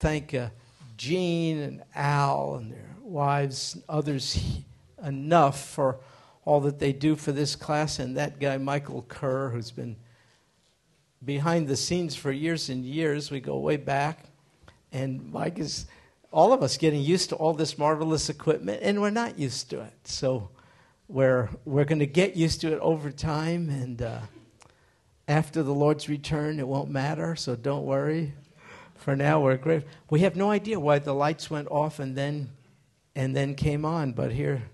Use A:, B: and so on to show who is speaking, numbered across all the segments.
A: thank uh, Jean and Al and their wives, and others enough for all that they do for this class, and that guy, Michael Kerr, who's been behind the scenes for years and years. We go way back. And Mike is, all of us getting used to all this marvelous equipment, and we're not used to it. So we're, we're going to get used to it over time, and uh, after the Lord's return, it won't matter, so don't worry. For now, we're great. We have no idea why the lights went off and then, and then came on, but here,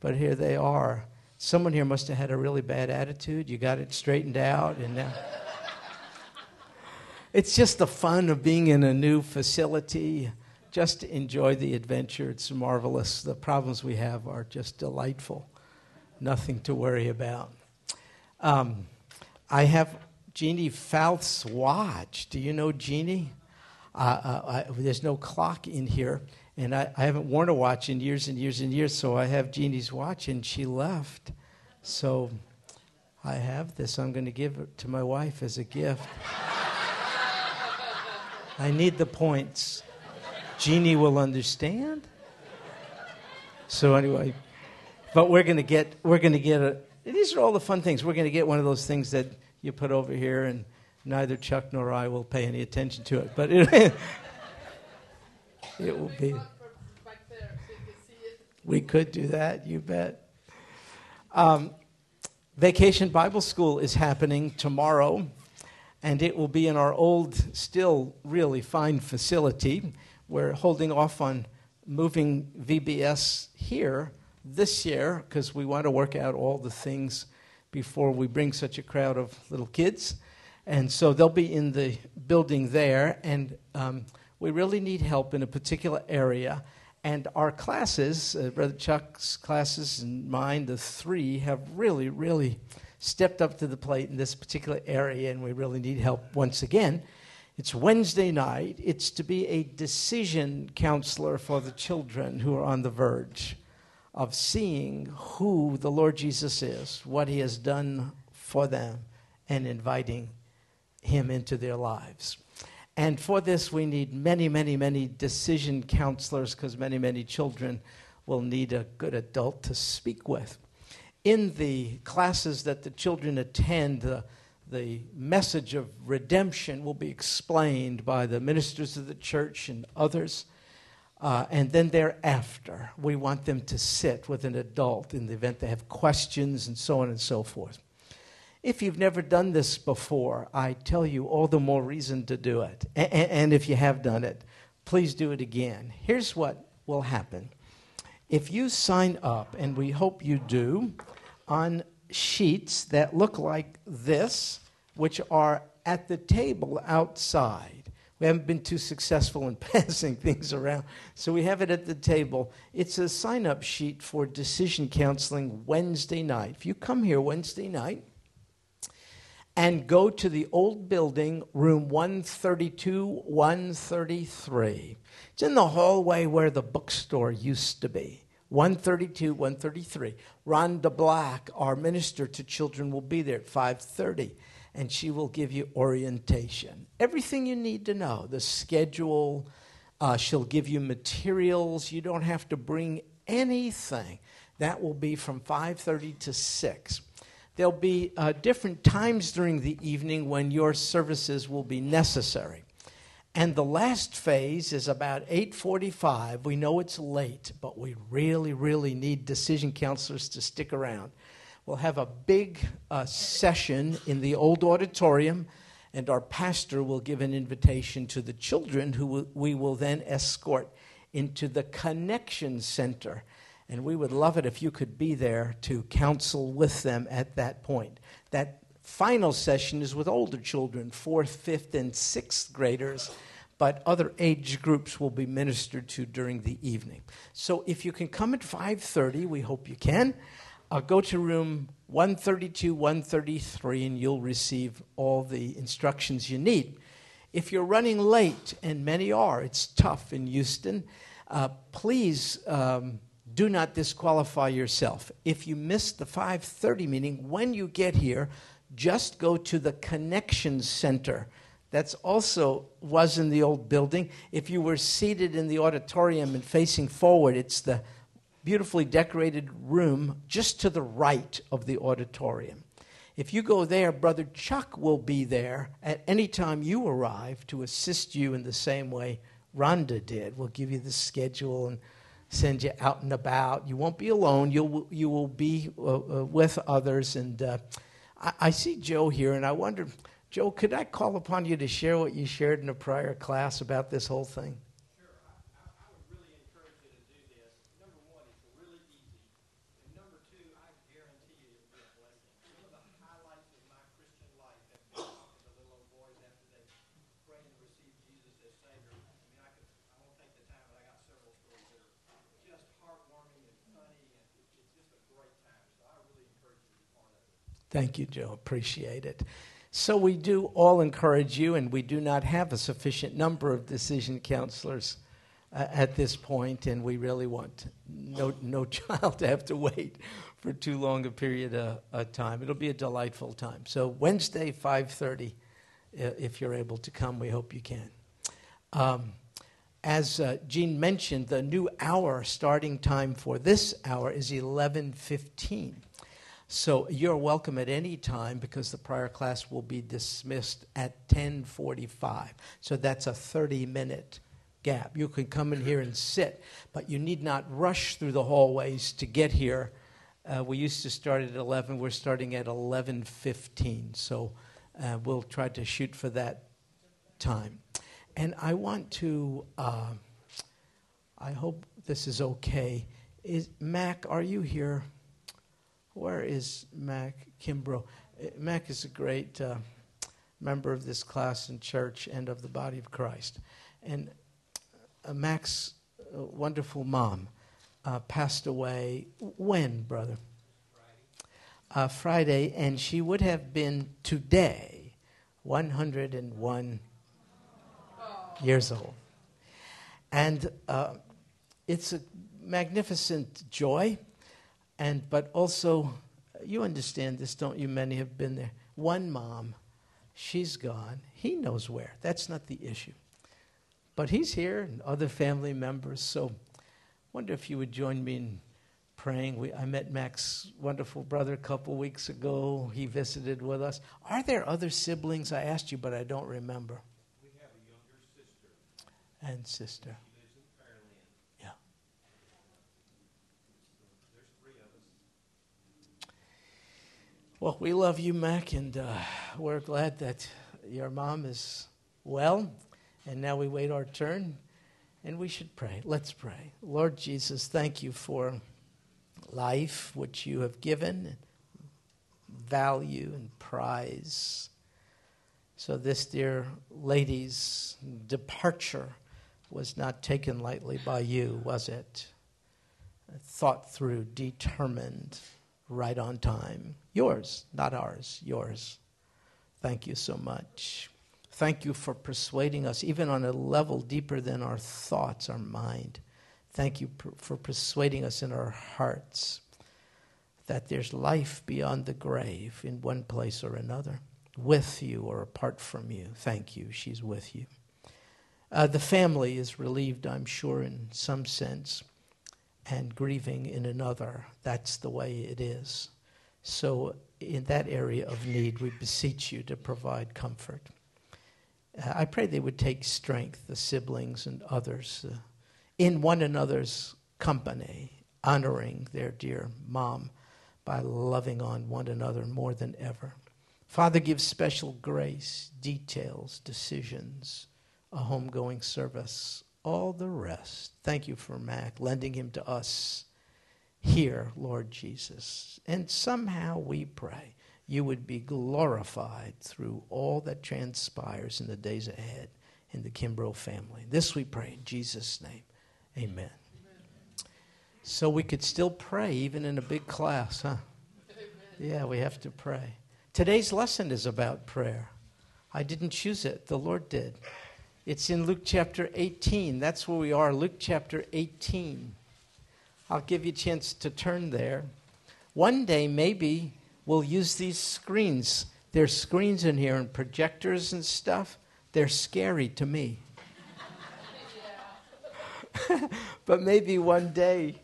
A: but here they are. Someone here must have had a really bad attitude. You got it straightened out, and now. it's just the fun of being in a new facility. Just enjoy the adventure. It's marvelous. The problems we have are just delightful. Nothing to worry about. Um, I have Jeannie Fouth's watch. Do you know Jeannie? I, there's no clock in here. And I, I haven't worn a watch in years and years and years, so I have Jeannie's watch, and she left. So I have this. I'm going to give it to my wife as a gift. I need the points. Jeannie will understand. So anyway, but we're going to get we're going to get a. These are all the fun things. We're going to get one of those things that you put over here, and neither Chuck nor I will pay any attention to it. But it, it will be. We could do that, you bet. Um, Vacation Bible School is happening tomorrow, and it will be in our old, still really fine facility. We're holding off on moving VBS here this year because we want to work out all the things before we bring such a crowd of little kids. And so they'll be in the building there, and um, we really need help in a particular area. And our classes, uh, Brother Chuck's classes and mine, the three, have really, really stepped up to the plate in this particular area, and we really need help once again. It's Wednesday night. It's to be a decision counselor for the children who are on the verge of seeing who the Lord Jesus is, what he has done for them, and inviting him into their lives. And for this, we need many, many, many decision counselors because many, many children will need a good adult to speak with. In the classes that the children attend, the, the message of redemption will be explained by the ministers of the church and others. Uh, and then thereafter, we want them to sit with an adult in the event they have questions and so on and so forth. If you've never done this before, I tell you all the more reason to do it. And, if you have done it, please do it again. Here's what will happen if you sign up, and we hope you do, on sheets that look like this, which are at the table outside. We haven't been too successful in passing things around, so we have it at the table. It's a sign up sheet for decision counseling Wednesday night. If you come here Wednesday night, and go to the old building, room 132, 133. It's in the hallway where the bookstore used to be. 132, 133. Rhonda Black, our minister to children, will be there at 5:30, and she will give you orientation. Everything you need to know, the schedule. Uh, she'll give you materials. You don't have to bring anything. That will be from 5:30 to 6 there'll be uh, different times during the evening when your services will be necessary. And the last phase is about 8:45. We know it's late, but we really really need decision counselors to stick around. We'll have a big uh, session in the old auditorium and our pastor will give an invitation to the children who we will then escort into the connection center and we would love it if you could be there to counsel with them at that point. That final session is with older children, fourth, fifth, and sixth graders, but other age groups will be ministered to during the evening. So if you can come at 5:30, we hope you can. Uh, go to room 132, 133, and you'll receive all the instructions you need. If you're running late, and many are, it's tough in Houston. Uh, please. Um, do not disqualify yourself. If you miss the 5:30 meeting, when you get here, just go to the connection center That's also was in the old building. If you were seated in the auditorium and facing forward, it's the beautifully decorated room just to the right of the auditorium. If you go there, Brother Chuck will be there at any time you arrive to assist you in the same way Rhonda did. We'll give you the schedule and send you out and about. You won't be alone. You'll, you will be uh, uh, with others. And uh, I, I, see Joe here, and I wonder, Joe, could I call upon you to share what you shared in a prior class about this whole thing? Thank you, Joe. Appreciate it. So, we do all encourage you, and we do not have a sufficient number of decision counselors uh, at this point, and we really want no, no child to have to wait for too long a period of, of time. It'll be a delightful time. So, Wednesday, 5.30, if you're able to come, we hope you can. Um, as uh, Jean mentioned, the new hour starting time for this hour is 11:15. So you're welcome at any time because the prior class will be dismissed at 10:45. So that's a 30-minute gap. You can come in here and sit, but you need not rush through the hallways to get here. Uh, we used to start at 11. We're starting at 11:15. So uh, we'll try to shoot for that time. And I want to. Uh, I hope this is okay. Is Mac? Are you here? Where is Mac Kimbrough? Uh, Mac is a great uh, member of this class and church and of the body of Christ. And uh, Mac's uh, wonderful mom uh, passed away when, brother? Friday. Uh, Friday, and she would have been today 101 years old. And it's a magnificent joy and but also you understand this don't you? Many have been there. One mom she's gone. He knows where. That's not the issue. But he's here and other family members. So wonder if you would join me in praying. We, i met mac's wonderful brother a couple weeks ago. He visited with us. Are there other siblings? I asked you but i don't remember.
B: We have a younger sister.
A: And sister Well, we love you, Mac, and uh, we're glad that your mom is well. And now we wait our turn, and we should pray. Let's pray. Lord Jesus, thank you for life, which you have given, value and prize. So, this dear lady's departure was not taken lightly by you, was it? Thought through, determined right on time. Yours, not ours, yours. Thank you so much. Thank you for persuading us, even on a level deeper than our thoughts, our mind. Thank you for persuading us in our hearts that there's life beyond the grave in one place or another, with you or apart from you. Thank you. She's with you. Uh, the family is relieved, I'm sure, in some sense and grieving in another. That's the way it is. So, in that area of need, we beseech you to provide comfort. Uh, I pray they would take strength, the siblings and others, uh, in one another's company, honoring their dear mom by loving on one another more than ever. Father, give special grace, details, decisions, a homegoing service, all the rest. Thank you for Mac, lending him to us here, Lord Jesus. And somehow we pray you would be glorified through all that transpires in the days ahead in the Kimbrough family. This we pray in Jesus' name. Amen. So we could still pray even in a big class, huh? Yeah, we have to pray. Today's lesson is about prayer. I didn't choose it, the Lord did. It's in Luke chapter 18. That's where we are, Luke chapter 18. I'll give you a chance to turn there. One day, maybe we'll use these screens. There's screens in here and projectors and stuff. They're scary to me. but maybe one day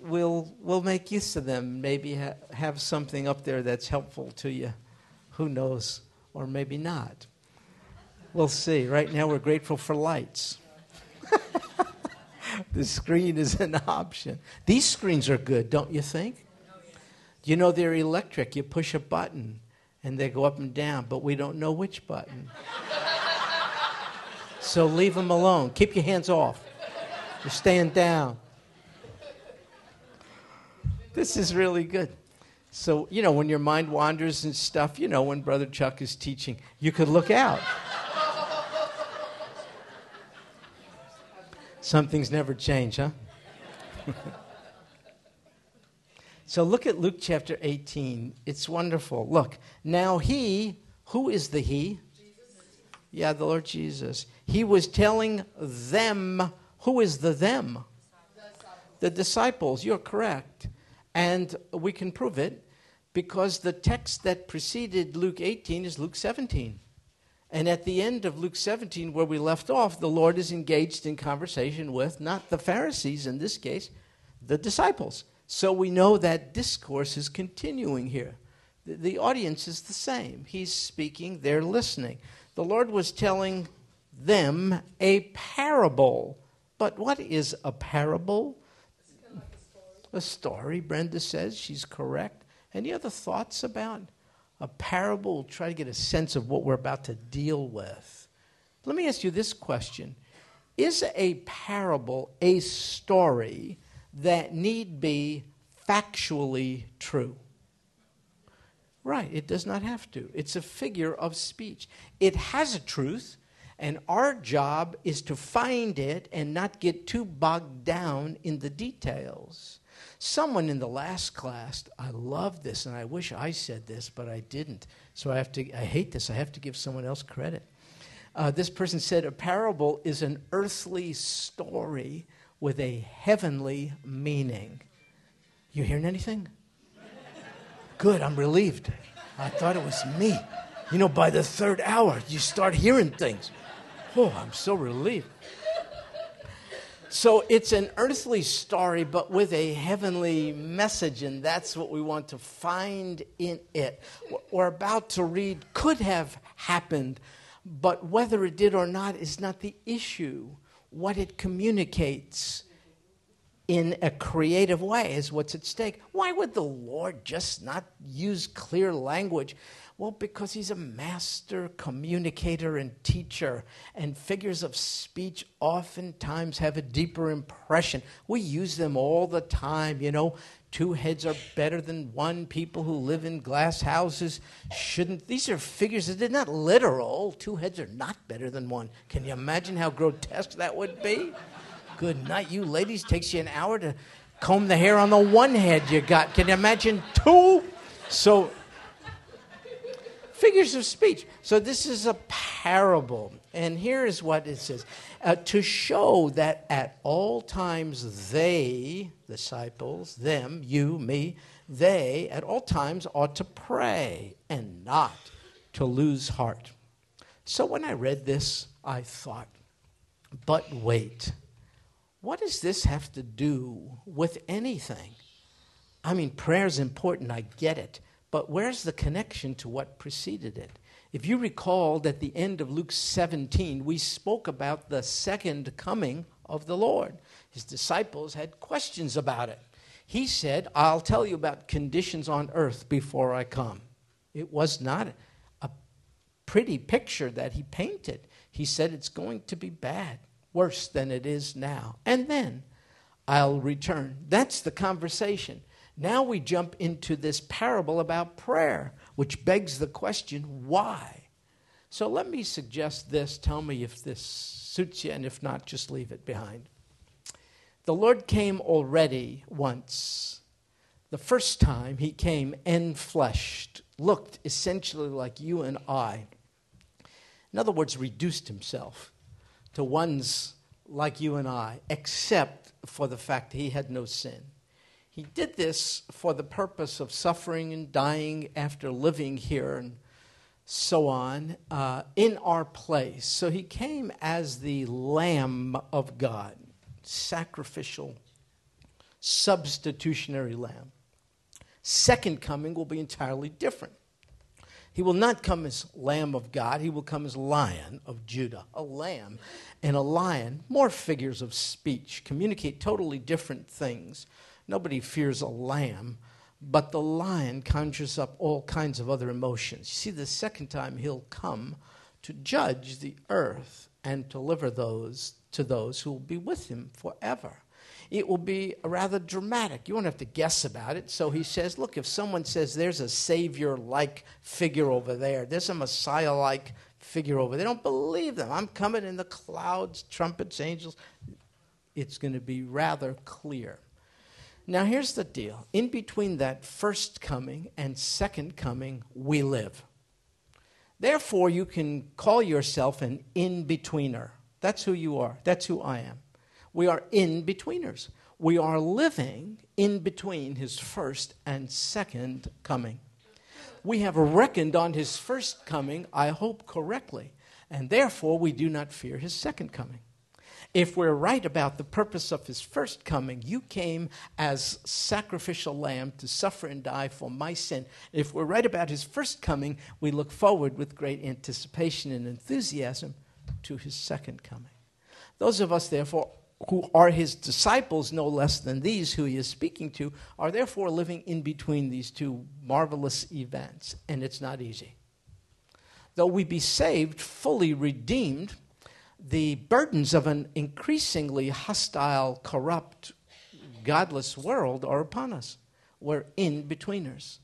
A: we'll, we'll make use of them. Maybe ha- have something up there that's helpful to you. Who knows? Or maybe not. We'll see. Right now, we're grateful for lights. the screen is an option. These screens are good, don't you think? You know, they're electric. You push a button and they go up and down, but we don't know which button. so leave them alone. Keep your hands off. You're staying down. This is really good. So, you know, when your mind wanders and stuff, you know, when Brother Chuck is teaching, you could look out. Some things never change, huh? so look at Luke chapter 18. It's wonderful. Look, now he, who is the he? Jesus. Yeah, the Lord Jesus. He was telling them, who is the them? The disciples. You're correct. And we can prove it because the text that preceded Luke 18 is Luke 17. And at the end of Luke 17, where we left off, the Lord is engaged in conversation with not the Pharisees in this case, the disciples. So we know that discourse is continuing here. The, the audience is the same. He's speaking, they're listening. The Lord was telling them a parable. But what is a parable? a story, Brenda says. She's correct. Any other thoughts about a parable? Try to get a sense of what we're about to deal with. Let me ask you this question Is a parable a story that need be factually true? Right, it does not have to. It's a figure of speech. It has a truth, and our job is to find it and not get too bogged down in the details. Someone in the last class, I love this, and I wish I said this, but I didn't. So I have to, I hate this. I have to give someone else credit. Uh, this person said a parable is an earthly story with a heavenly meaning. You hearing anything? Good, I'm relieved. I thought it was me. You know, by the third hour, you start hearing things. Oh, I'm so relieved. So it's an earthly story, but with a heavenly message, and that's what we want to find in it. What we're about to read could have happened, but whether it did or not is not the issue. What it communicates in a creative way is what's at stake. Why would the Lord just not use clear language? Well, because he's a master communicator and teacher, and figures of speech oftentimes have a deeper impression. We use them all the time, you know. Two heads are better than one. People who live in glass houses shouldn't. These are figures that are not literal. Two heads are not better than one. Can you imagine how grotesque that would be? Good night, you ladies. Takes you an hour to comb the hair on the one head you got. Can you imagine two? So figures of speech. So this is a parable. And here is what it says uh, to show that at all times they, disciples, them, you, me, they, at all times ought to pray and not to lose heart. So when I read this, I thought, but wait, what does this have to do with anything? I mean, prayer is important, I get it. But where's the connection to what preceded it? If you recalled at the end of Luke 17, we spoke about the second coming of the Lord. His disciples had questions about it. He said, I'll tell you about conditions on earth before I come. It was not a pretty picture that he painted. He said it's going to be bad, worse than it is now. And then I'll return. That's the conversation. Now we jump into this parable about prayer, which begs the question why? So let me suggest this. Tell me if this suits you, and if not, just leave it behind. The Lord came already once. The first time he came enfleshed, looked essentially like you and I. In other words, reduced himself to ones like you and I, except for the fact that he had no sin. He did this for the purpose of suffering and dying after living here and so on, uh, in our place. So he came as the Lamb of God, sacrificial, substitutionary Lamb. Second coming will be entirely different. He will not come as Lamb of God, he will come as Lion of Judah. A lamb and a lion, more figures of speech, communicate totally different things. Nobody fears a lamb, but the lion conjures up all kinds of other emotions. You see, the second time he'll come to judge the earth and deliver those to those who will be with him forever it will be rather dramatic. You won't have to guess about it. So he says, Look, if someone says there's a Savior like figure over there, there's a Messiah like figure over there, they don't believe them. I'm coming in the clouds, trumpets, angels. It's going to be rather clear. Now, here's the deal in between that first coming and second coming, we live. Therefore, you can call yourself an in betweener. That's who you are. That's who I am. We are in betweeners. We are living in between his first and second coming. We have reckoned on his first coming, I hope correctly, and therefore we do not fear his second coming. If we're right about the purpose of his first coming, you came as sacrificial lamb to suffer and die for my sin. If we're right about his first coming, we look forward with great anticipation and enthusiasm to his second coming. Those of us, therefore, who are his disciples, no less than these who he is speaking to, are therefore living in between these two marvelous events, and it's not easy. Though we be saved, fully redeemed, the burdens of an increasingly hostile, corrupt, godless world are upon us. We're in betweeners.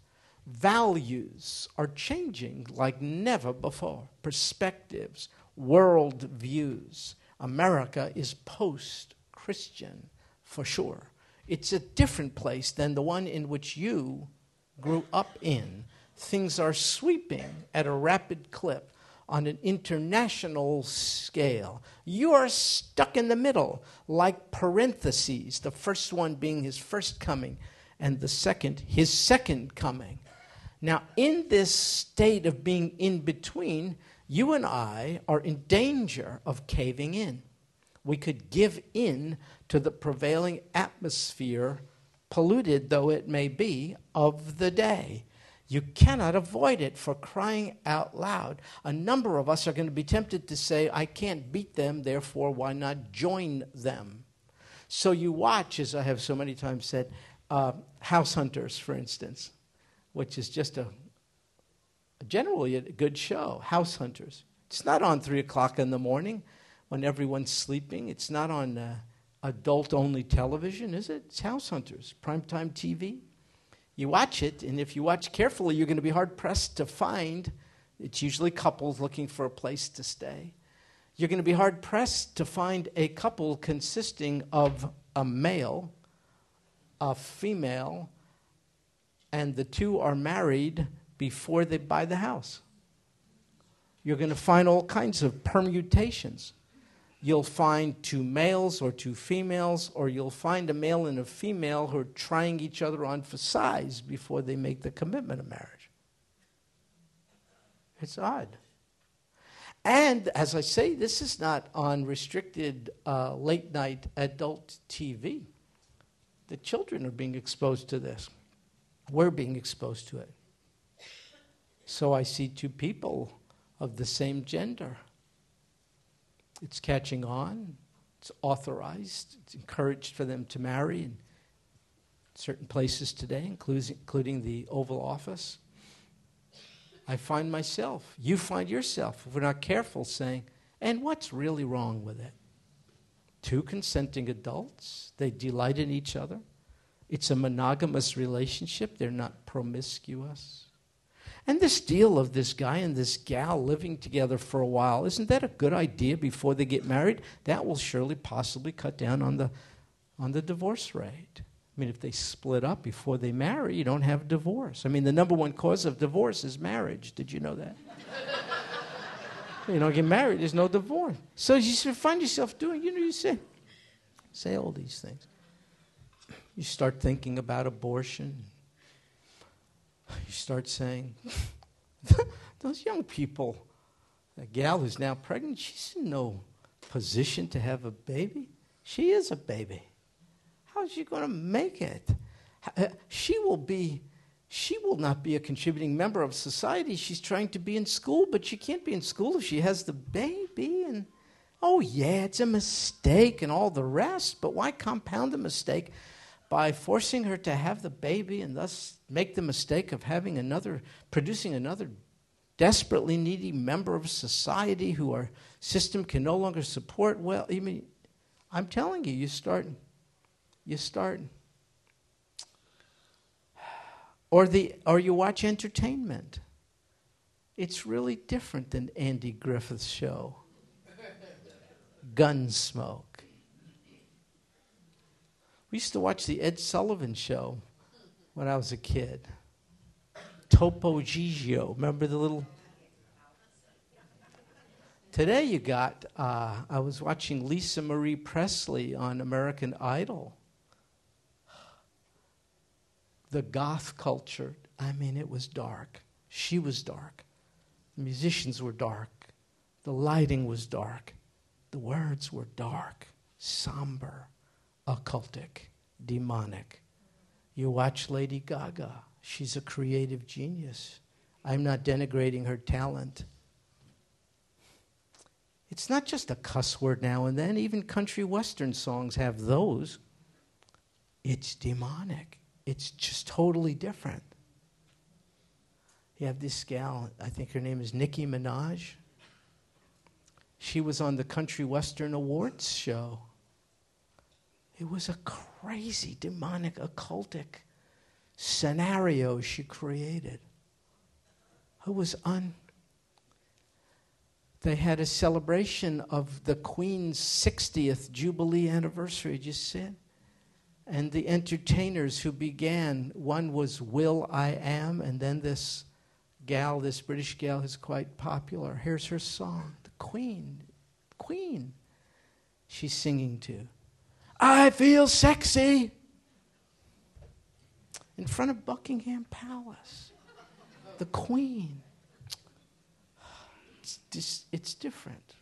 A: Values are changing like never before, perspectives, world views America is post Christian for sure. It's a different place than the one in which you grew up in. Things are sweeping at a rapid clip on an international scale. You are stuck in the middle, like parentheses, the first one being his first coming, and the second, his second coming. Now, in this state of being in between, you and I are in danger of caving in. We could give in to the prevailing atmosphere, polluted though it may be, of the day. You cannot avoid it for crying out loud. A number of us are going to be tempted to say, I can't beat them, therefore, why not join them? So you watch, as I have so many times said, uh, House Hunters, for instance, which is just a generally a good show, House Hunters. It's not on 3 o'clock in the morning when everyone's sleeping. It's not on uh, adult only television, is it? It's House Hunters, primetime TV. You watch it, and if you watch carefully, you're going to be hard pressed to find. It's usually couples looking for a place to stay. You're going to be hard pressed to find a couple consisting of a male, a female, and the two are married before they buy the house. You're going to find all kinds of permutations. You'll find two males or two females, or you'll find a male and a female who are trying each other on for size before they make the commitment of marriage. It's odd. And as I say, this is not on restricted uh, late night adult TV. The children are being exposed to this. We're being exposed to it. So I see two people of the same gender. It's catching on, it's authorized, it's encouraged for them to marry in certain places today, including, including the Oval Office. I find myself, you find yourself, if we're not careful, saying, and what's really wrong with it? Two consenting adults, they delight in each other. It's a monogamous relationship, they're not promiscuous. And this deal of this guy and this gal living together for a while, isn't that a good idea before they get married? That will surely possibly cut down on the, on the divorce rate. I mean, if they split up before they marry, you don't have divorce. I mean, the number one cause of divorce is marriage. Did you know that? you don't get married, there's no divorce. So you find yourself doing, you know, you say, say all these things. You start thinking about abortion, you start saying, those young people, the gal who's now pregnant, she's in no position to have a baby. She is a baby. How's she going to make it? She will be she will not be a contributing member of society. She's trying to be in school, but she can't be in school if she has the baby. And oh, yeah, it's a mistake and all the rest, but why compound the mistake by forcing her to have the baby and thus make the mistake of having another, producing another desperately needy member of society who our system can no longer support? Well, I mean, I'm telling you, you start, you start or, the, or you watch entertainment. It's really different than Andy Griffith's show. Gunsmoke. We used to watch the Ed Sullivan show when I was a kid. Topo Gigio. Remember the little. Today you got, uh, I was watching Lisa Marie Presley on American Idol the goth culture, I mean, it was dark. She was dark. The musicians were dark. The lighting was dark. The words were dark, somber, occultic, demonic. You watch Lady Gaga. She's a creative genius. I'm not denigrating her talent. It's not just a cuss word now and then. Even country western songs have those. It's demonic it's just totally different. You have this gal, I think her name is Nicki Minaj. She was on the Country Western Awards show. It was a crazy, demonic, occultic scenario she created. It was un. They had a celebration of the Queen's 60th Jubilee anniversary, just said and the entertainers who began one was will.i.am and then this gal this british gal who's quite popular here's her song the queen queen she's singing to i feel sexy in front of buckingham palace the queen it's, it's different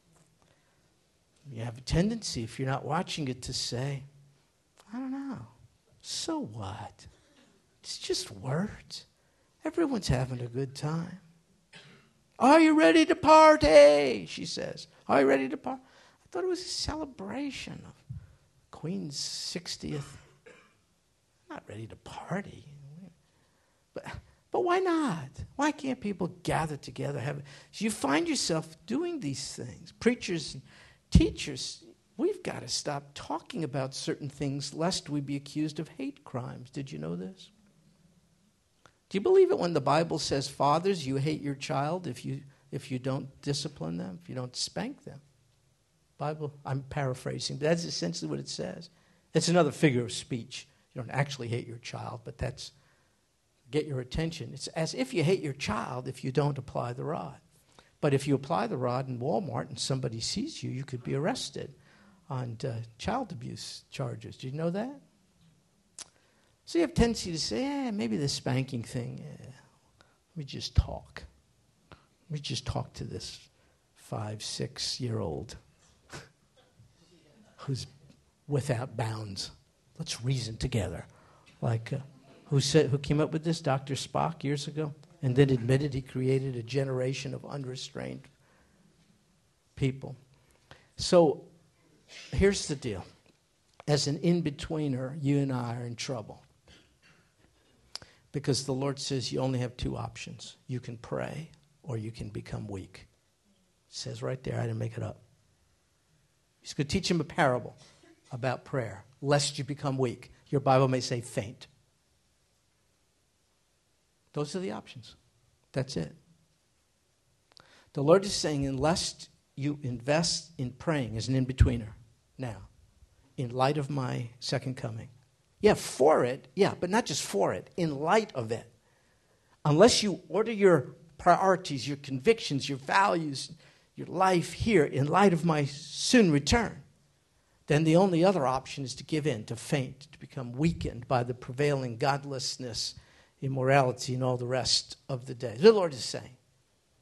A: you have a tendency if you're not watching it to say I don't know. So what? It's just words. Everyone's having a good time. Are you ready to party? She says. Are you ready to party? I thought it was a celebration Queen's 60th. I'm not ready to party. But, but why not? Why can't people gather together? Have, so you find yourself doing these things. Preachers, teachers, We've got to stop talking about certain things lest we be accused of hate crimes. Did you know this? Do you believe it when the Bible says, Fathers, you hate your child if you, if you don't discipline them, if you don't spank them? Bible, I'm paraphrasing, but that's essentially what it says. It's another figure of speech. You don't actually hate your child, but that's get your attention. It's as if you hate your child if you don't apply the rod. But if you apply the rod in Walmart and somebody sees you, you could be arrested on uh, child abuse charges. Did you know that? So you have tendency to say, eh, maybe the spanking thing, eh, let me just talk. Let me just talk to this five, six year old who's without bounds. Let's reason together. Like, uh, who, said, who came up with this? Dr. Spock years ago? And then admitted he created a generation of unrestrained people. So here's the deal as an in betweener, you and I are in trouble. Because the Lord says you only have two options you can pray or you can become weak. It says right there, I didn't make it up. He's going to teach him a parable about prayer, lest you become weak. Your Bible may say faint. Those are the options. That's it. The Lord is saying, unless you invest in praying as an in betweener, now in light of my second coming. Yeah, for it, yeah, but not just for it, in light of it. Unless you order your priorities, your convictions, your values, your life here in light of my soon return, then the only other option is to give in, to faint, to become weakened by the prevailing godlessness, immorality, and all the rest of the day. The Lord is saying.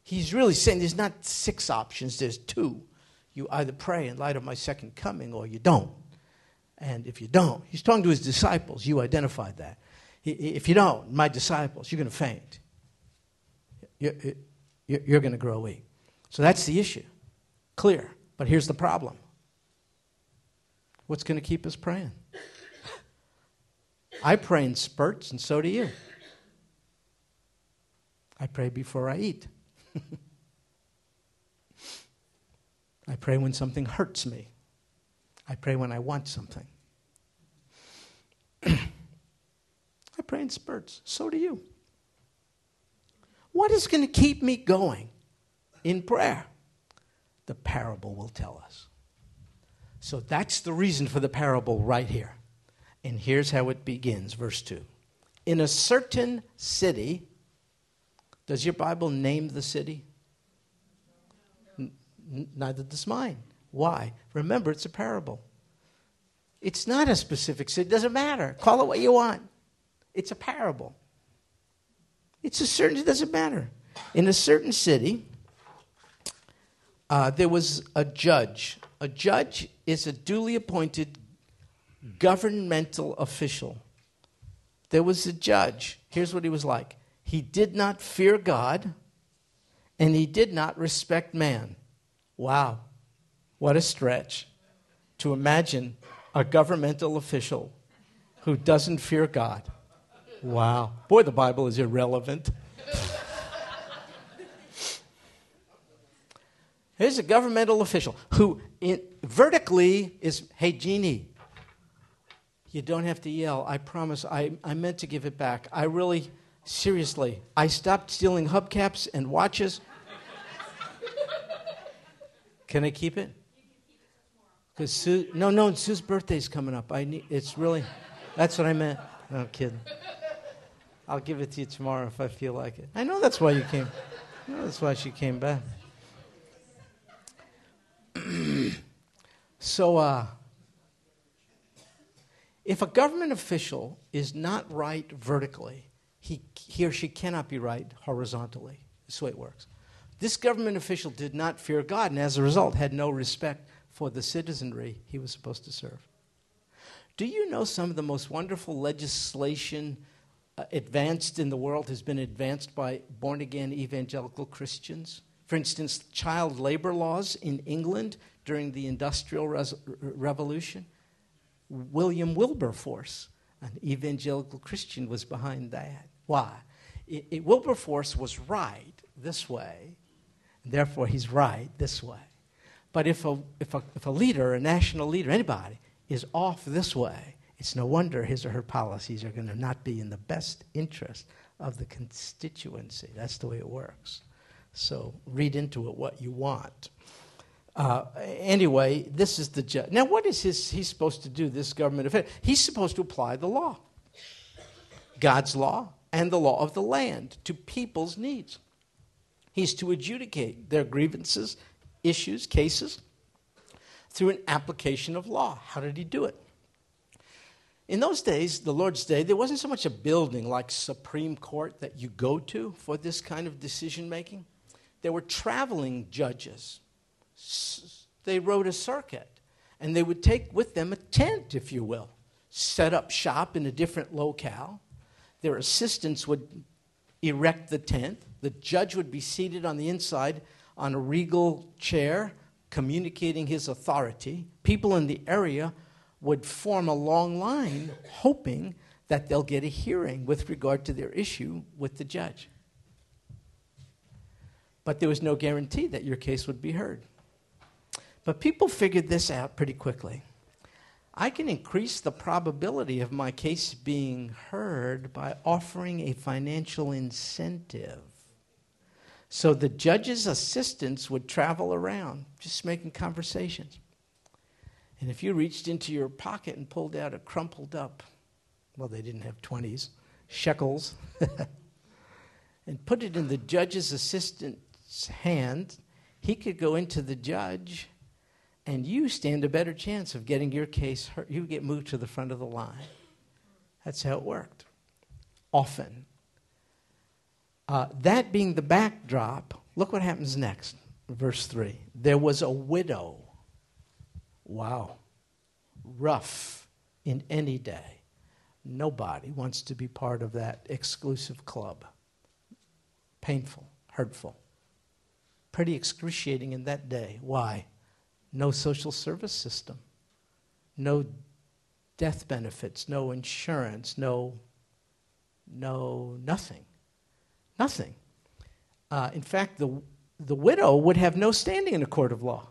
A: He's really saying there's not six options, there's two. You either pray in light of my second coming or you don't. And if you don't, he's talking to his disciples. You identified that. If you don't, my disciples, you're going to faint. You're, going to grow weak. So that's the issue. Clear. But here's the problem what's going to keep us praying? I pray in spurts, and so do you. I pray before I eat. I pray when something hurts me. I pray when I want something. I pray in spurts. So do you. What is going to keep me going in prayer? The parable will tell us. So that's the reason for the parable right here. And here's how it begins, verse 2. In a certain city, does your Bible name the city? N- neither does mine. Why? Remember, it's a parable. It's not a specific city. It doesn't matter. Call it what you want. It's a parable. It's a certain, it doesn't matter. In a certain city, uh, there was a judge. A judge is a duly appointed governmental official. There was a judge. Here's what he was like he did not fear God, and he did not respect man. Wow, what a stretch to imagine a governmental official who doesn't fear God. Wow. Boy, the Bible is irrelevant. Here's a governmental official who in, vertically is, hey, Jeannie, you don't have to yell. I promise. I, I meant to give it back. I really, seriously, I stopped stealing hubcaps and watches. Can I keep it? Because Sue, no, no, Sue's birthday's coming up. I need, it's really, that's what I meant. No kidding. I'll give it to you tomorrow if I feel like it. I know that's why you came. I know that's why she came back. so, uh, if a government official is not right vertically, he, he or she cannot be right horizontally. That's the way it works. This government official did not fear God and as a result had no respect for the citizenry he was supposed to serve. Do you know some of the most wonderful legislation uh, advanced in the world has been advanced by born again evangelical Christians. For instance, child labor laws in England during the Industrial Res- Revolution. William Wilberforce, an evangelical Christian, was behind that. Why? It, it, Wilberforce was right this way, therefore he's right this way. But if a, if, a, if a leader, a national leader, anybody, is off this way, it's no wonder his or her policies are going to not be in the best interest of the constituency. That's the way it works. So read into it what you want. Uh, anyway, this is the judge. Now, what is his, he's supposed to do, this government official? He's supposed to apply the law, God's law and the law of the land to people's needs. He's to adjudicate their grievances, issues, cases through an application of law. How did he do it? In those days, the Lord's Day, there wasn't so much a building like Supreme Court that you go to for this kind of decision making. There were traveling judges. They rode a circuit, and they would take with them a tent, if you will, set up shop in a different locale. Their assistants would erect the tent. The judge would be seated on the inside on a regal chair, communicating his authority. People in the area would form a long line hoping that they'll get a hearing with regard to their issue with the judge. But there was no guarantee that your case would be heard. But people figured this out pretty quickly. I can increase the probability of my case being heard by offering a financial incentive. So the judge's assistants would travel around, just making conversations. And if you reached into your pocket and pulled out a crumpled up, well, they didn't have 20s, shekels, and put it in the judge's assistant's hand, he could go into the judge and you stand a better chance of getting your case heard. You get moved to the front of the line. That's how it worked. Often. Uh, that being the backdrop, Look what happens next. Verse 3. There was a widow. Wow. Rough in any day. Nobody wants to be part of that exclusive club. Painful, hurtful. Pretty excruciating in that day. Why? No social service system, no death benefits, no insurance, no, no, nothing. Nothing. Uh, in fact, the, the widow would have no standing in a court of law.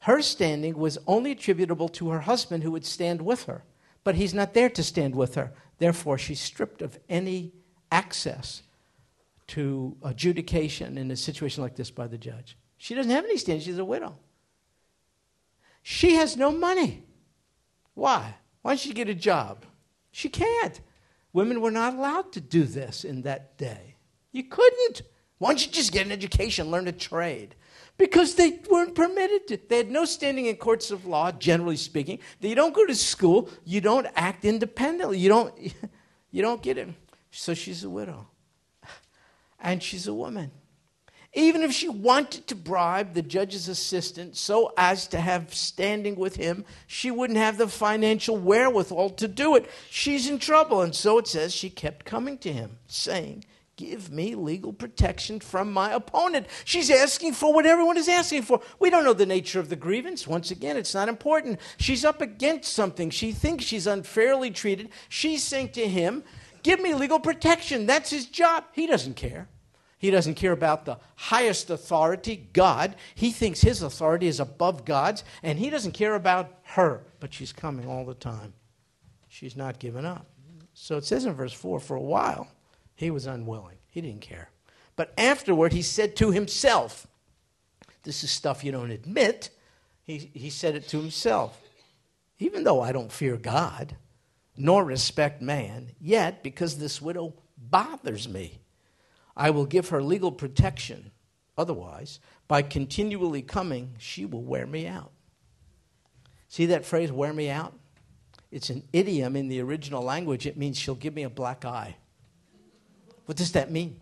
A: Her standing was only attributable to her husband who would stand with her, but he's not there to stand with her. Therefore, she's stripped of any access to adjudication in a situation like this by the judge. She doesn't have any standing, she's a widow. She has no money. Why? Why don't she get a job? She can't. Women were not allowed to do this in that day. You couldn't. Why don't you just get an education, learn a trade? Because they weren't permitted to. They had no standing in courts of law, generally speaking. You don't go to school, you don't act independently. You don't, you don't get it. So she's a widow. And she's a woman. Even if she wanted to bribe the judge's assistant so as to have standing with him, she wouldn't have the financial wherewithal to do it. She's in trouble. And so it says she kept coming to him, saying, Give me legal protection from my opponent. She's asking for what everyone is asking for. We don't know the nature of the grievance. Once again, it's not important. She's up against something. She thinks she's unfairly treated. She's saying to him, Give me legal protection. That's his job. He doesn't care. He doesn't care about the highest authority, God. He thinks his authority is above God's, and he doesn't care about her. But she's coming all the time. She's not giving up. So it says in verse 4 for a while, he was unwilling. He didn't care. But afterward, he said to himself, This is stuff you don't admit. He, he said it to himself. Even though I don't fear God, nor respect man, yet because this widow bothers me, I will give her legal protection. Otherwise, by continually coming, she will wear me out. See that phrase, wear me out? It's an idiom in the original language. It means she'll give me a black eye. What does that mean?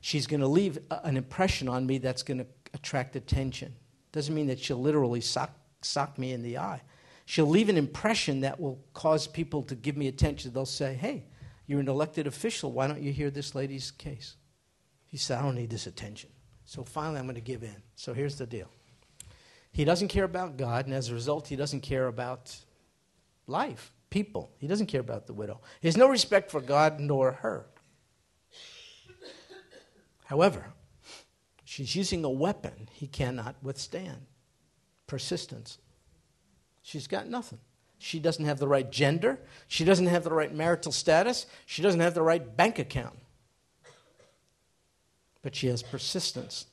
A: She's going to leave an impression on me that's going to attract attention. Doesn't mean that she'll literally sock, sock me in the eye. She'll leave an impression that will cause people to give me attention. They'll say, hey, you're an elected official. Why don't you hear this lady's case? He said, I don't need this attention. So finally, I'm going to give in. So here's the deal He doesn't care about God, and as a result, he doesn't care about life, people. He doesn't care about the widow. He has no respect for God nor her. However, she's using a weapon he cannot withstand persistence. She's got nothing. She doesn't have the right gender. She doesn't have the right marital status. She doesn't have the right bank account but she has persistence.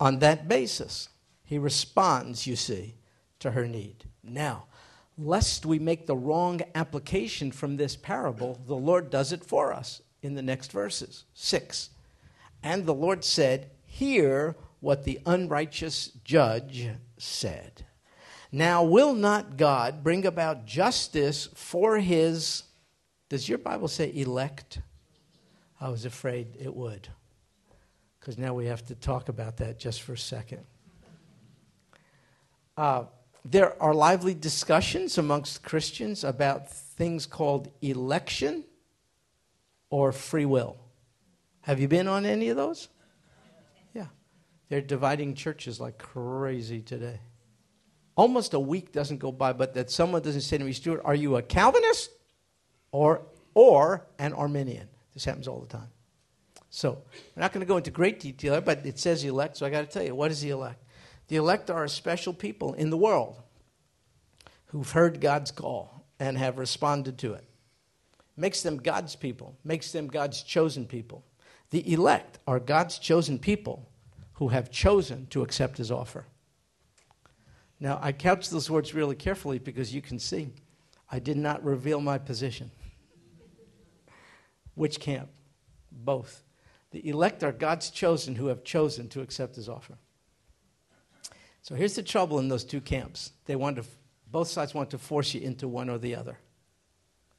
A: On that basis, he responds, you see, to her need. Now, lest we make the wrong application from this parable, the Lord does it for us in the next verses. Six. And the Lord said, Hear what the unrighteous judge said. Now, will not God bring about justice for his, does your Bible say elect? I was afraid it would because now we have to talk about that just for a second. Uh, there are lively discussions amongst Christians about things called election or free will. Have you been on any of those? Yeah. They're dividing churches like crazy today. Almost a week doesn't go by, but that someone doesn't say to me, Stuart, are you a Calvinist or, or an Arminian? This happens all the time. So, we're not going to go into great detail, but it says elect, so I got to tell you, what is the elect? The elect are a special people in the world who've heard God's call and have responded to it. Makes them God's people, makes them God's chosen people. The elect are God's chosen people who have chosen to accept his offer. Now, I couch those words really carefully because you can see I did not reveal my position. Which camp? Both. The elect are God's chosen who have chosen to accept his offer. So here's the trouble in those two camps. They want to, both sides want to force you into one or the other.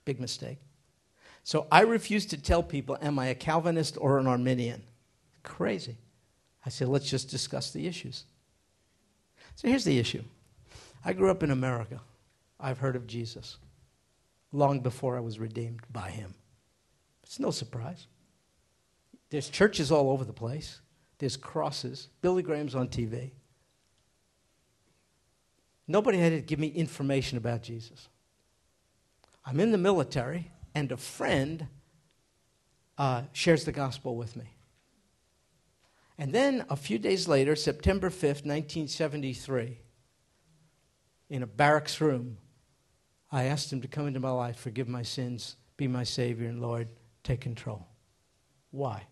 A: Big mistake. So I refuse to tell people, am I a Calvinist or an Arminian? Crazy. I say, let's just discuss the issues. So here's the issue I grew up in America. I've heard of Jesus long before I was redeemed by him. It's no surprise. There's churches all over the place, there's crosses. Billy Graham's on TV. Nobody had to give me information about Jesus. I'm in the military, and a friend uh, shares the gospel with me. And then a few days later, September 5th, 1973, in a barracks room, I asked him to come into my life, forgive my sins, be my Savior and Lord, take control. Why?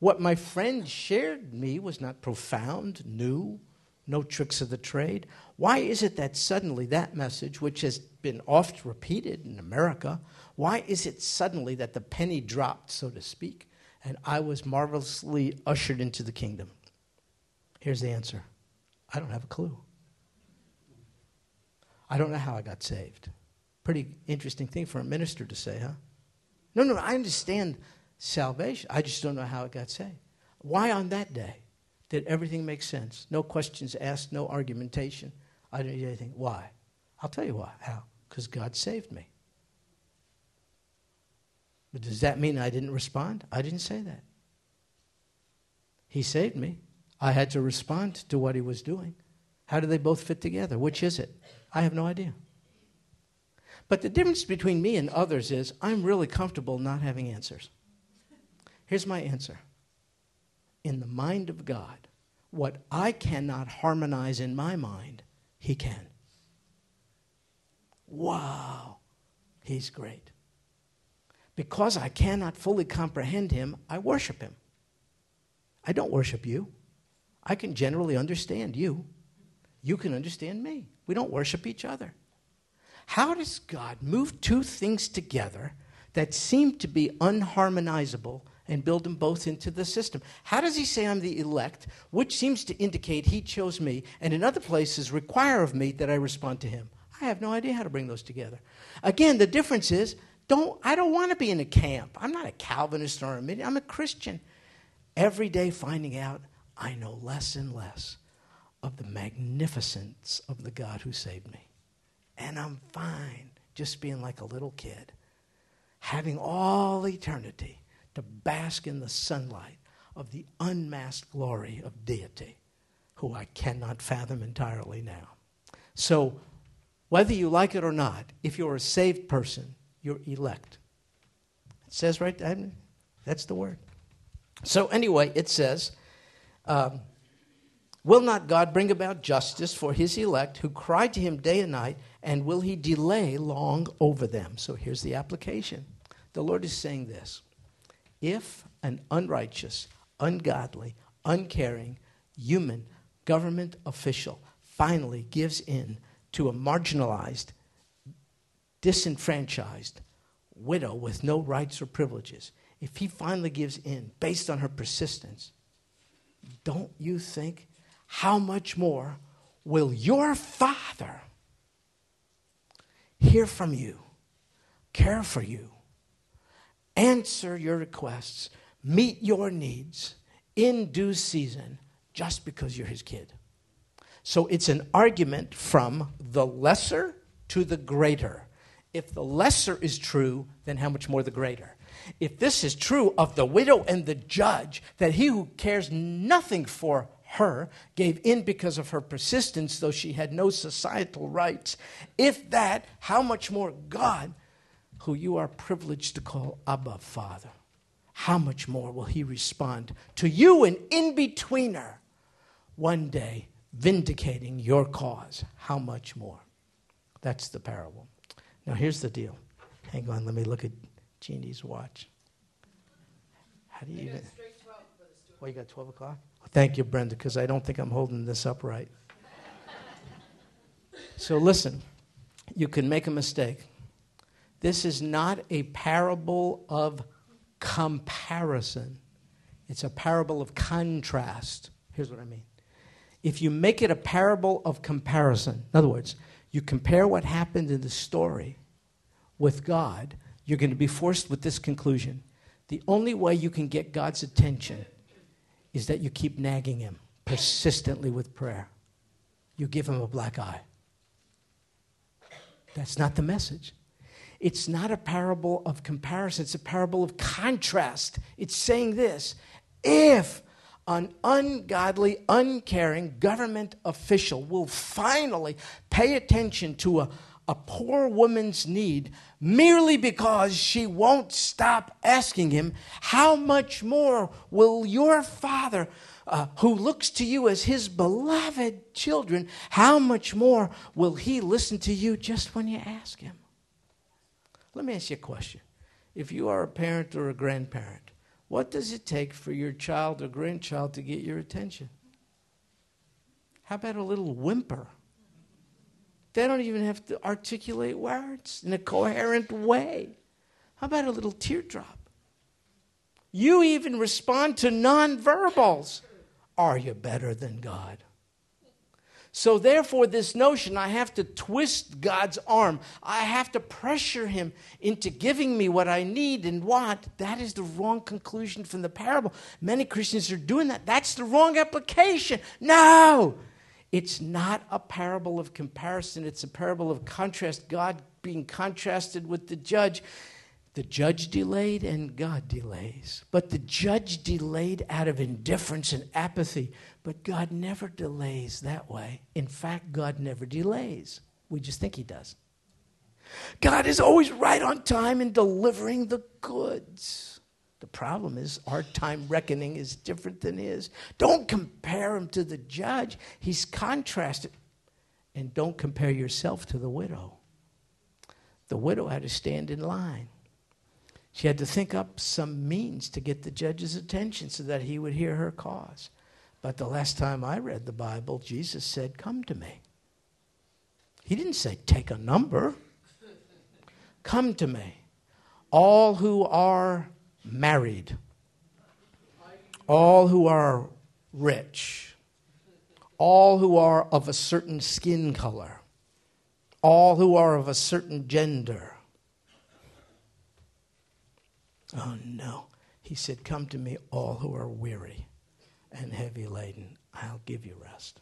A: What my friend shared me was not profound, new, no tricks of the trade. Why is it that suddenly that message, which has been oft repeated in America, why is it suddenly that the penny dropped, so to speak, and I was marvelously ushered into the kingdom? Here's the answer I don't have a clue. I don't know how I got saved. Pretty interesting thing for a minister to say, huh? No, no, I understand salvation. I just don't know how it got saved. Why on that day did everything make sense? No questions asked, no argumentation. I didn't need anything. Why? I'll tell you why. How? Because God saved me. But does that mean I didn't respond? I didn't say that. He saved me. I had to respond to what he was doing. How do they both fit together? Which is it? I have no idea. But the difference between me and others is I'm really comfortable not having answers. Here's my answer In the mind of God, what I cannot harmonize in my mind, He can. Wow, He's great. Because I cannot fully comprehend Him, I worship Him. I don't worship you. I can generally understand you. You can understand me. We don't worship each other. How does God move two things together that seem to be unharmonizable and build them both into the system? How does He say I'm the elect, which seems to indicate He chose me, and in other places require of me that I respond to Him? I have no idea how to bring those together. Again, the difference is don't, I don't want to be in a camp. I'm not a Calvinist or a Arminian. I'm a Christian. Every day finding out I know less and less of the magnificence of the God who saved me and I'm fine just being like a little kid, having all eternity to bask in the sunlight of the unmasked glory of deity, who I cannot fathom entirely now. So, whether you like it or not, if you're a saved person, you're elect. It says right there, that's the word. So, anyway, it says, um, Will not God bring about justice for his elect who cry to him day and night? And will he delay long over them? So here's the application. The Lord is saying this If an unrighteous, ungodly, uncaring, human government official finally gives in to a marginalized, disenfranchised widow with no rights or privileges, if he finally gives in based on her persistence, don't you think how much more will your Father hear from you, care for you, answer your requests, meet your needs in due season just because you're his kid? So it's an argument from the lesser to the greater. If the lesser is true, then how much more the greater? If this is true of the widow and the judge, that he who cares nothing for her, gave in because of her persistence, though she had no societal rights. If that, how much more God, who you are privileged to call Abba Father, how much more will He respond to you, an in betweener, one day vindicating your cause? How much more? That's the parable. Now, here's the deal. Hang on, let me look at Jeannie's watch. How do you even. Well, you got 12 o'clock? Thank you, Brenda, because I don't think I'm holding this up right. so listen, you can make a mistake. This is not a parable of comparison, it's a parable of contrast. Here's what I mean. If you make it a parable of comparison, in other words, you compare what happened in the story with God, you're going to be forced with this conclusion. The only way you can get God's attention is that you keep nagging him persistently with prayer. You give him a black eye. That's not the message. It's not a parable of comparison, it's a parable of contrast. It's saying this if an ungodly, uncaring government official will finally pay attention to a, a poor woman's need merely because she won't stop asking him, how much more will your father, uh, who looks to you as his beloved children, how much more will he listen to you just when you ask him? Let me ask you a question. If you are a parent or a grandparent, what does it take for your child or grandchild to get your attention? How about a little whimper? They don't even have to articulate words in a coherent way. How about a little teardrop? You even respond to nonverbals. Are you better than God? So, therefore, this notion I have to twist God's arm, I have to pressure Him into giving me what I need and want, that is the wrong conclusion from the parable. Many Christians are doing that. That's the wrong application. No! It's not a parable of comparison, it's a parable of contrast. God being contrasted with the judge. The judge delayed and God delays. But the judge delayed out of indifference and apathy. But God never delays that way. In fact, God never delays. We just think He does. God is always right on time in delivering the goods. The problem is our time reckoning is different than His. Don't compare Him to the judge, He's contrasted. And don't compare yourself to the widow. The widow had to stand in line. She had to think up some means to get the judge's attention so that he would hear her cause. But the last time I read the Bible, Jesus said, Come to me. He didn't say, Take a number. Come to me. All who are married, all who are rich, all who are of a certain skin color, all who are of a certain gender Oh, no. He said, Come to me, all who are weary and heavy laden. I'll give you rest.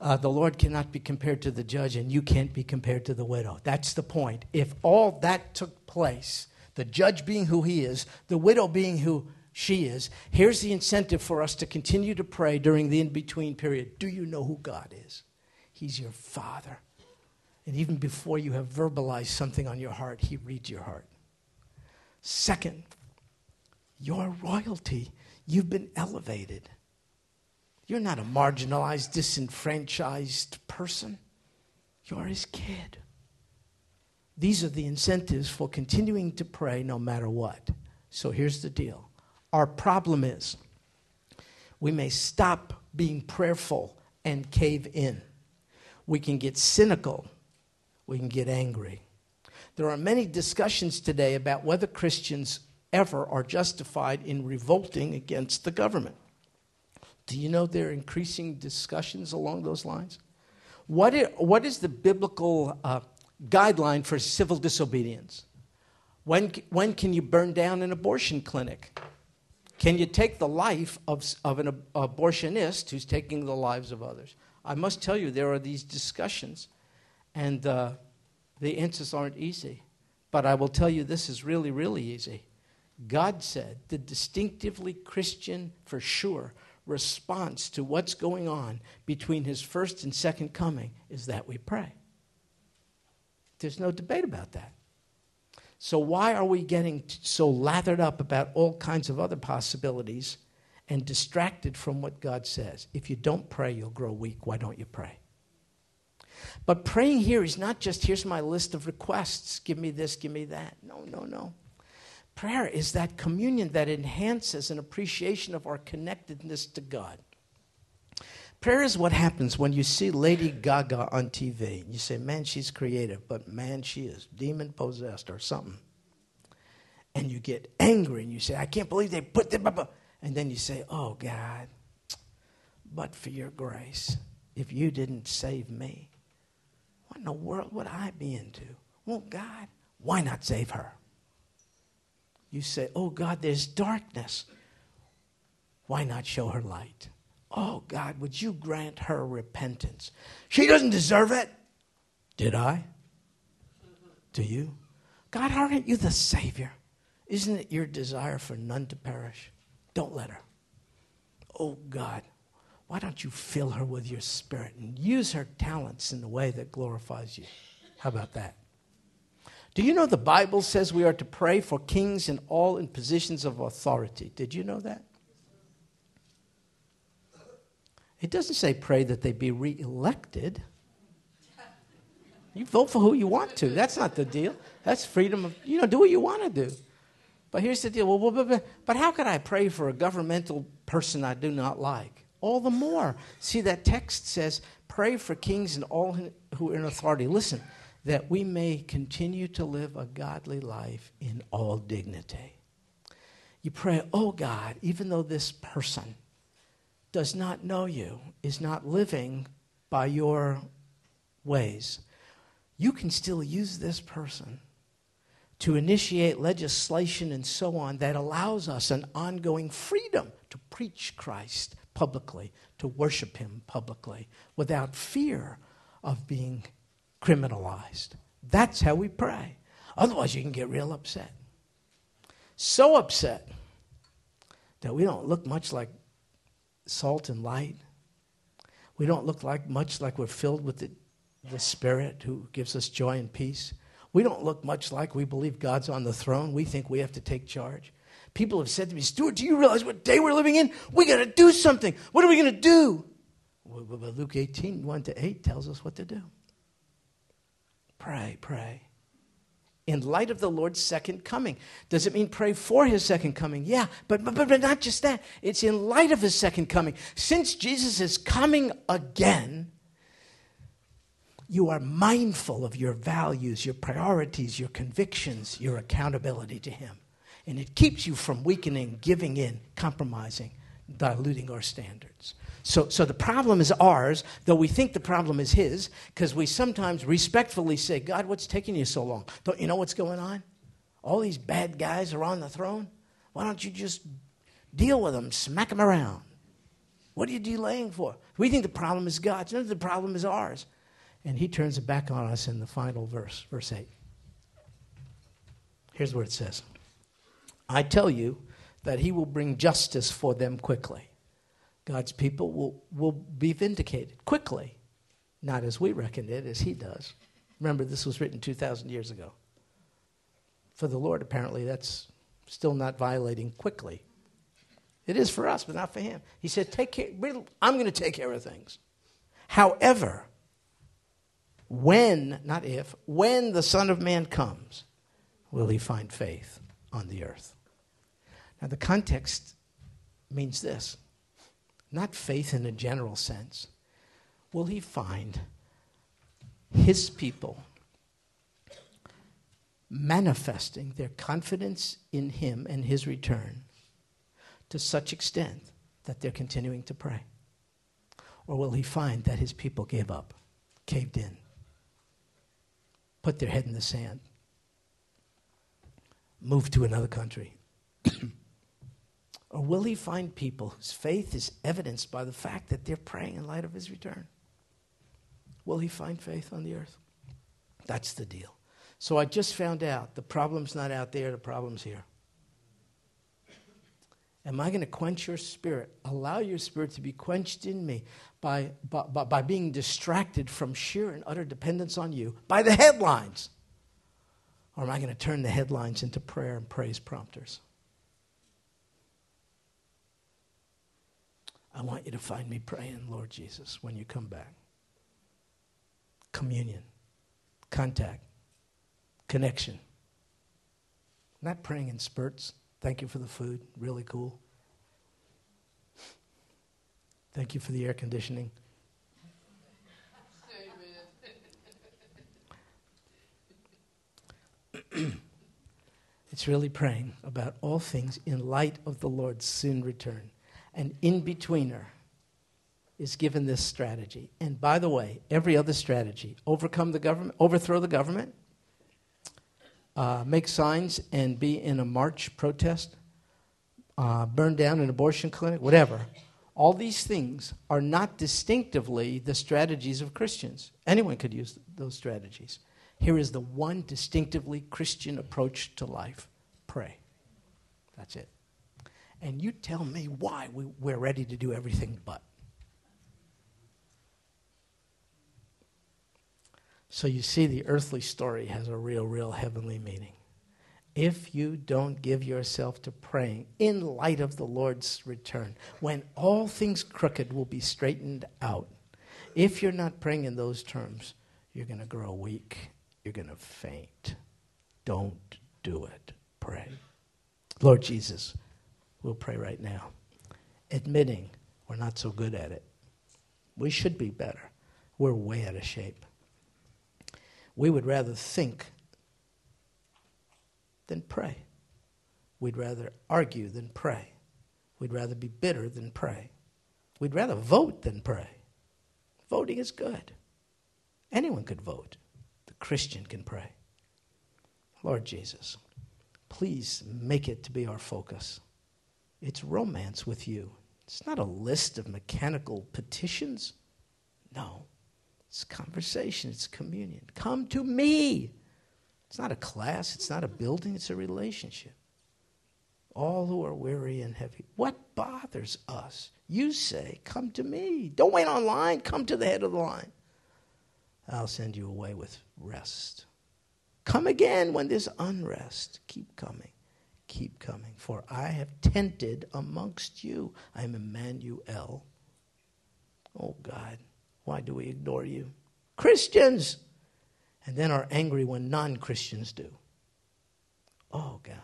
A: Uh, the Lord cannot be compared to the judge, and you can't be compared to the widow. That's the point. If all that took place, the judge being who he is, the widow being who she is, here's the incentive for us to continue to pray during the in between period. Do you know who God is? He's your Father. And even before you have verbalized something on your heart, He reads your heart. Second, your royalty, you've been elevated. You're not a marginalized, disenfranchised person. You're His kid. These are the incentives for continuing to pray no matter what. So here's the deal our problem is we may stop being prayerful and cave in. We can get cynical we can get angry. There are many discussions today about whether Christians ever are justified in revolting against the government. Do you know there are increasing discussions along those lines? What is, what is the biblical uh, guideline for civil disobedience? When, when can you burn down an abortion clinic? Can you take the life of, of an ab- abortionist who's taking the lives of others? I must tell you, there are these discussions and uh, the answers aren't easy. But I will tell you this is really, really easy. God said the distinctively Christian, for sure, response to what's going on between his first and second coming is that we pray. There's no debate about that. So, why are we getting so lathered up about all kinds of other possibilities and distracted from what God says? If you don't pray, you'll grow weak. Why don't you pray? But praying here is not just, here's my list of requests, give me this, give me that. No, no, no. Prayer is that communion that enhances an appreciation of our connectedness to God. Prayer is what happens when you see Lady Gaga on TV. And you say, man, she's creative, but man, she is demon possessed or something. And you get angry and you say, I can't believe they put them up. And then you say, oh, God, but for your grace, if you didn't save me, what in the world would I be into? Well, God, why not save her? You say, Oh God, there's darkness. Why not show her light? Oh God, would you grant her repentance? She doesn't deserve it. Did I? Do you? God, aren't you the Savior? Isn't it your desire for none to perish? Don't let her. Oh God, why don't you fill her with your spirit and use her talents in the way that glorifies you? How about that? Do you know the Bible says we are to pray for kings and all in positions of authority? Did you know that? It doesn't say pray that they be reelected. You vote for who you want to. That's not the deal. That's freedom of, you know, do what you want to do. But here's the deal. Well, but, but how could I pray for a governmental person I do not like? All the more. See, that text says, pray for kings and all who are in authority. Listen, that we may continue to live a godly life in all dignity. You pray, oh God, even though this person does not know you, is not living by your ways, you can still use this person to initiate legislation and so on that allows us an ongoing freedom to preach Christ publicly, to worship Him publicly, without fear of being criminalized. That's how we pray. Otherwise, you can get real upset. So upset that we don't look much like salt and light. We don't look like much like we're filled with the, the Spirit who gives us joy and peace. We don't look much like we believe God's on the throne. We think we have to take charge. People have said to me, Stuart, do you realize what day we're living in? We got to do something. What are we going to do? Well, Luke 18, 1 to 8 tells us what to do. Pray, pray. In light of the Lord's second coming. Does it mean pray for his second coming? Yeah, but, but, but not just that. It's in light of his second coming. Since Jesus is coming again, you are mindful of your values, your priorities, your convictions, your accountability to Him. And it keeps you from weakening, giving in, compromising, diluting our standards. So, so the problem is ours, though we think the problem is His, because we sometimes respectfully say, God, what's taking you so long? Don't you know what's going on? All these bad guys are on the throne. Why don't you just deal with them, smack them around? What are you delaying for? We think the problem is God's. No, the problem is ours. And he turns it back on us in the final verse, verse 8. Here's what it says I tell you that he will bring justice for them quickly. God's people will, will be vindicated quickly, not as we reckon it, as he does. Remember, this was written 2,000 years ago. For the Lord, apparently, that's still not violating quickly. It is for us, but not for him. He said, Take care, I'm going to take care of things. However, when, not if, when the Son of Man comes, will he find faith on the earth. Now, the context means this not faith in a general sense. Will he find his people manifesting their confidence in him and his return to such extent that they're continuing to pray? Or will he find that his people gave up, caved in, put their head in the sand, moved to another country? Or will he find people whose faith is evidenced by the fact that they're praying in light of his return? Will he find faith on the earth? That's the deal. So I just found out the problem's not out there, the problem's here. Am I going to quench your spirit? Allow your spirit to be quenched in me by, by, by being distracted from sheer and utter dependence on you by the headlines? Or am I going to turn the headlines into prayer and praise prompters? I want you to find me praying, Lord Jesus, when you come back. Communion, contact, connection. Not praying in spurts. Thank you for the food. Really cool. Thank you for the air conditioning. it's really praying about all things in light of the Lord's soon return. And in betweener is given this strategy. And by the way, every other strategy overcome the government, overthrow the government, uh, make signs and be in a march protest, uh, burn down an abortion clinic, whatever. All these things are not distinctively the strategies of Christians. Anyone could use those strategies. Here is the one distinctively Christian approach to life pray. That's it. And you tell me why we, we're ready to do everything but. So you see, the earthly story has a real, real heavenly meaning. If you don't give yourself to praying in light of the Lord's return, when all things crooked will be straightened out, if you're not praying in those terms, you're going to grow weak. You're going to faint. Don't do it. Pray. Lord Jesus, we'll pray right now, admitting we're not so good at it. We should be better. We're way out of shape. We would rather think than pray. We'd rather argue than pray. We'd rather be bitter than pray. We'd rather vote than pray. Voting is good. Anyone could vote. The Christian can pray. Lord Jesus, please make it to be our focus. It's romance with you. It's not a list of mechanical petitions. No. It's conversation, it's communion. Come to me. It's not a class, it's not a building, it's a relationship. All who are weary and heavy. What bothers us? You say, Come to me. Don't wait online, come to the head of the line. I'll send you away with rest. Come again when there's unrest. Keep coming. Keep coming. For I have tented amongst you. I am Emmanuel. Oh God. Why do we ignore you? Christians! And then are angry when non Christians do. Oh, God.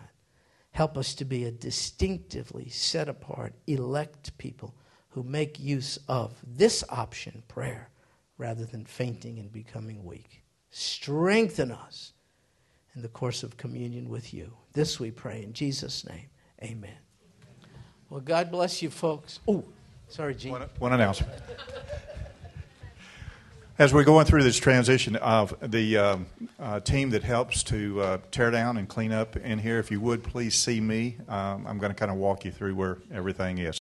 A: Help us to be a distinctively set apart, elect people who make use of this option, prayer, rather than fainting and becoming weak. Strengthen us in the course of communion with you. This we pray in Jesus' name. Amen. Well, God bless you, folks. Oh, sorry, Gene.
C: One, one announcement. As we're going through this transition of the um, uh, team that helps to uh, tear down and clean up in here, if you would please see me. Um, I'm going to kind of walk you through where everything is.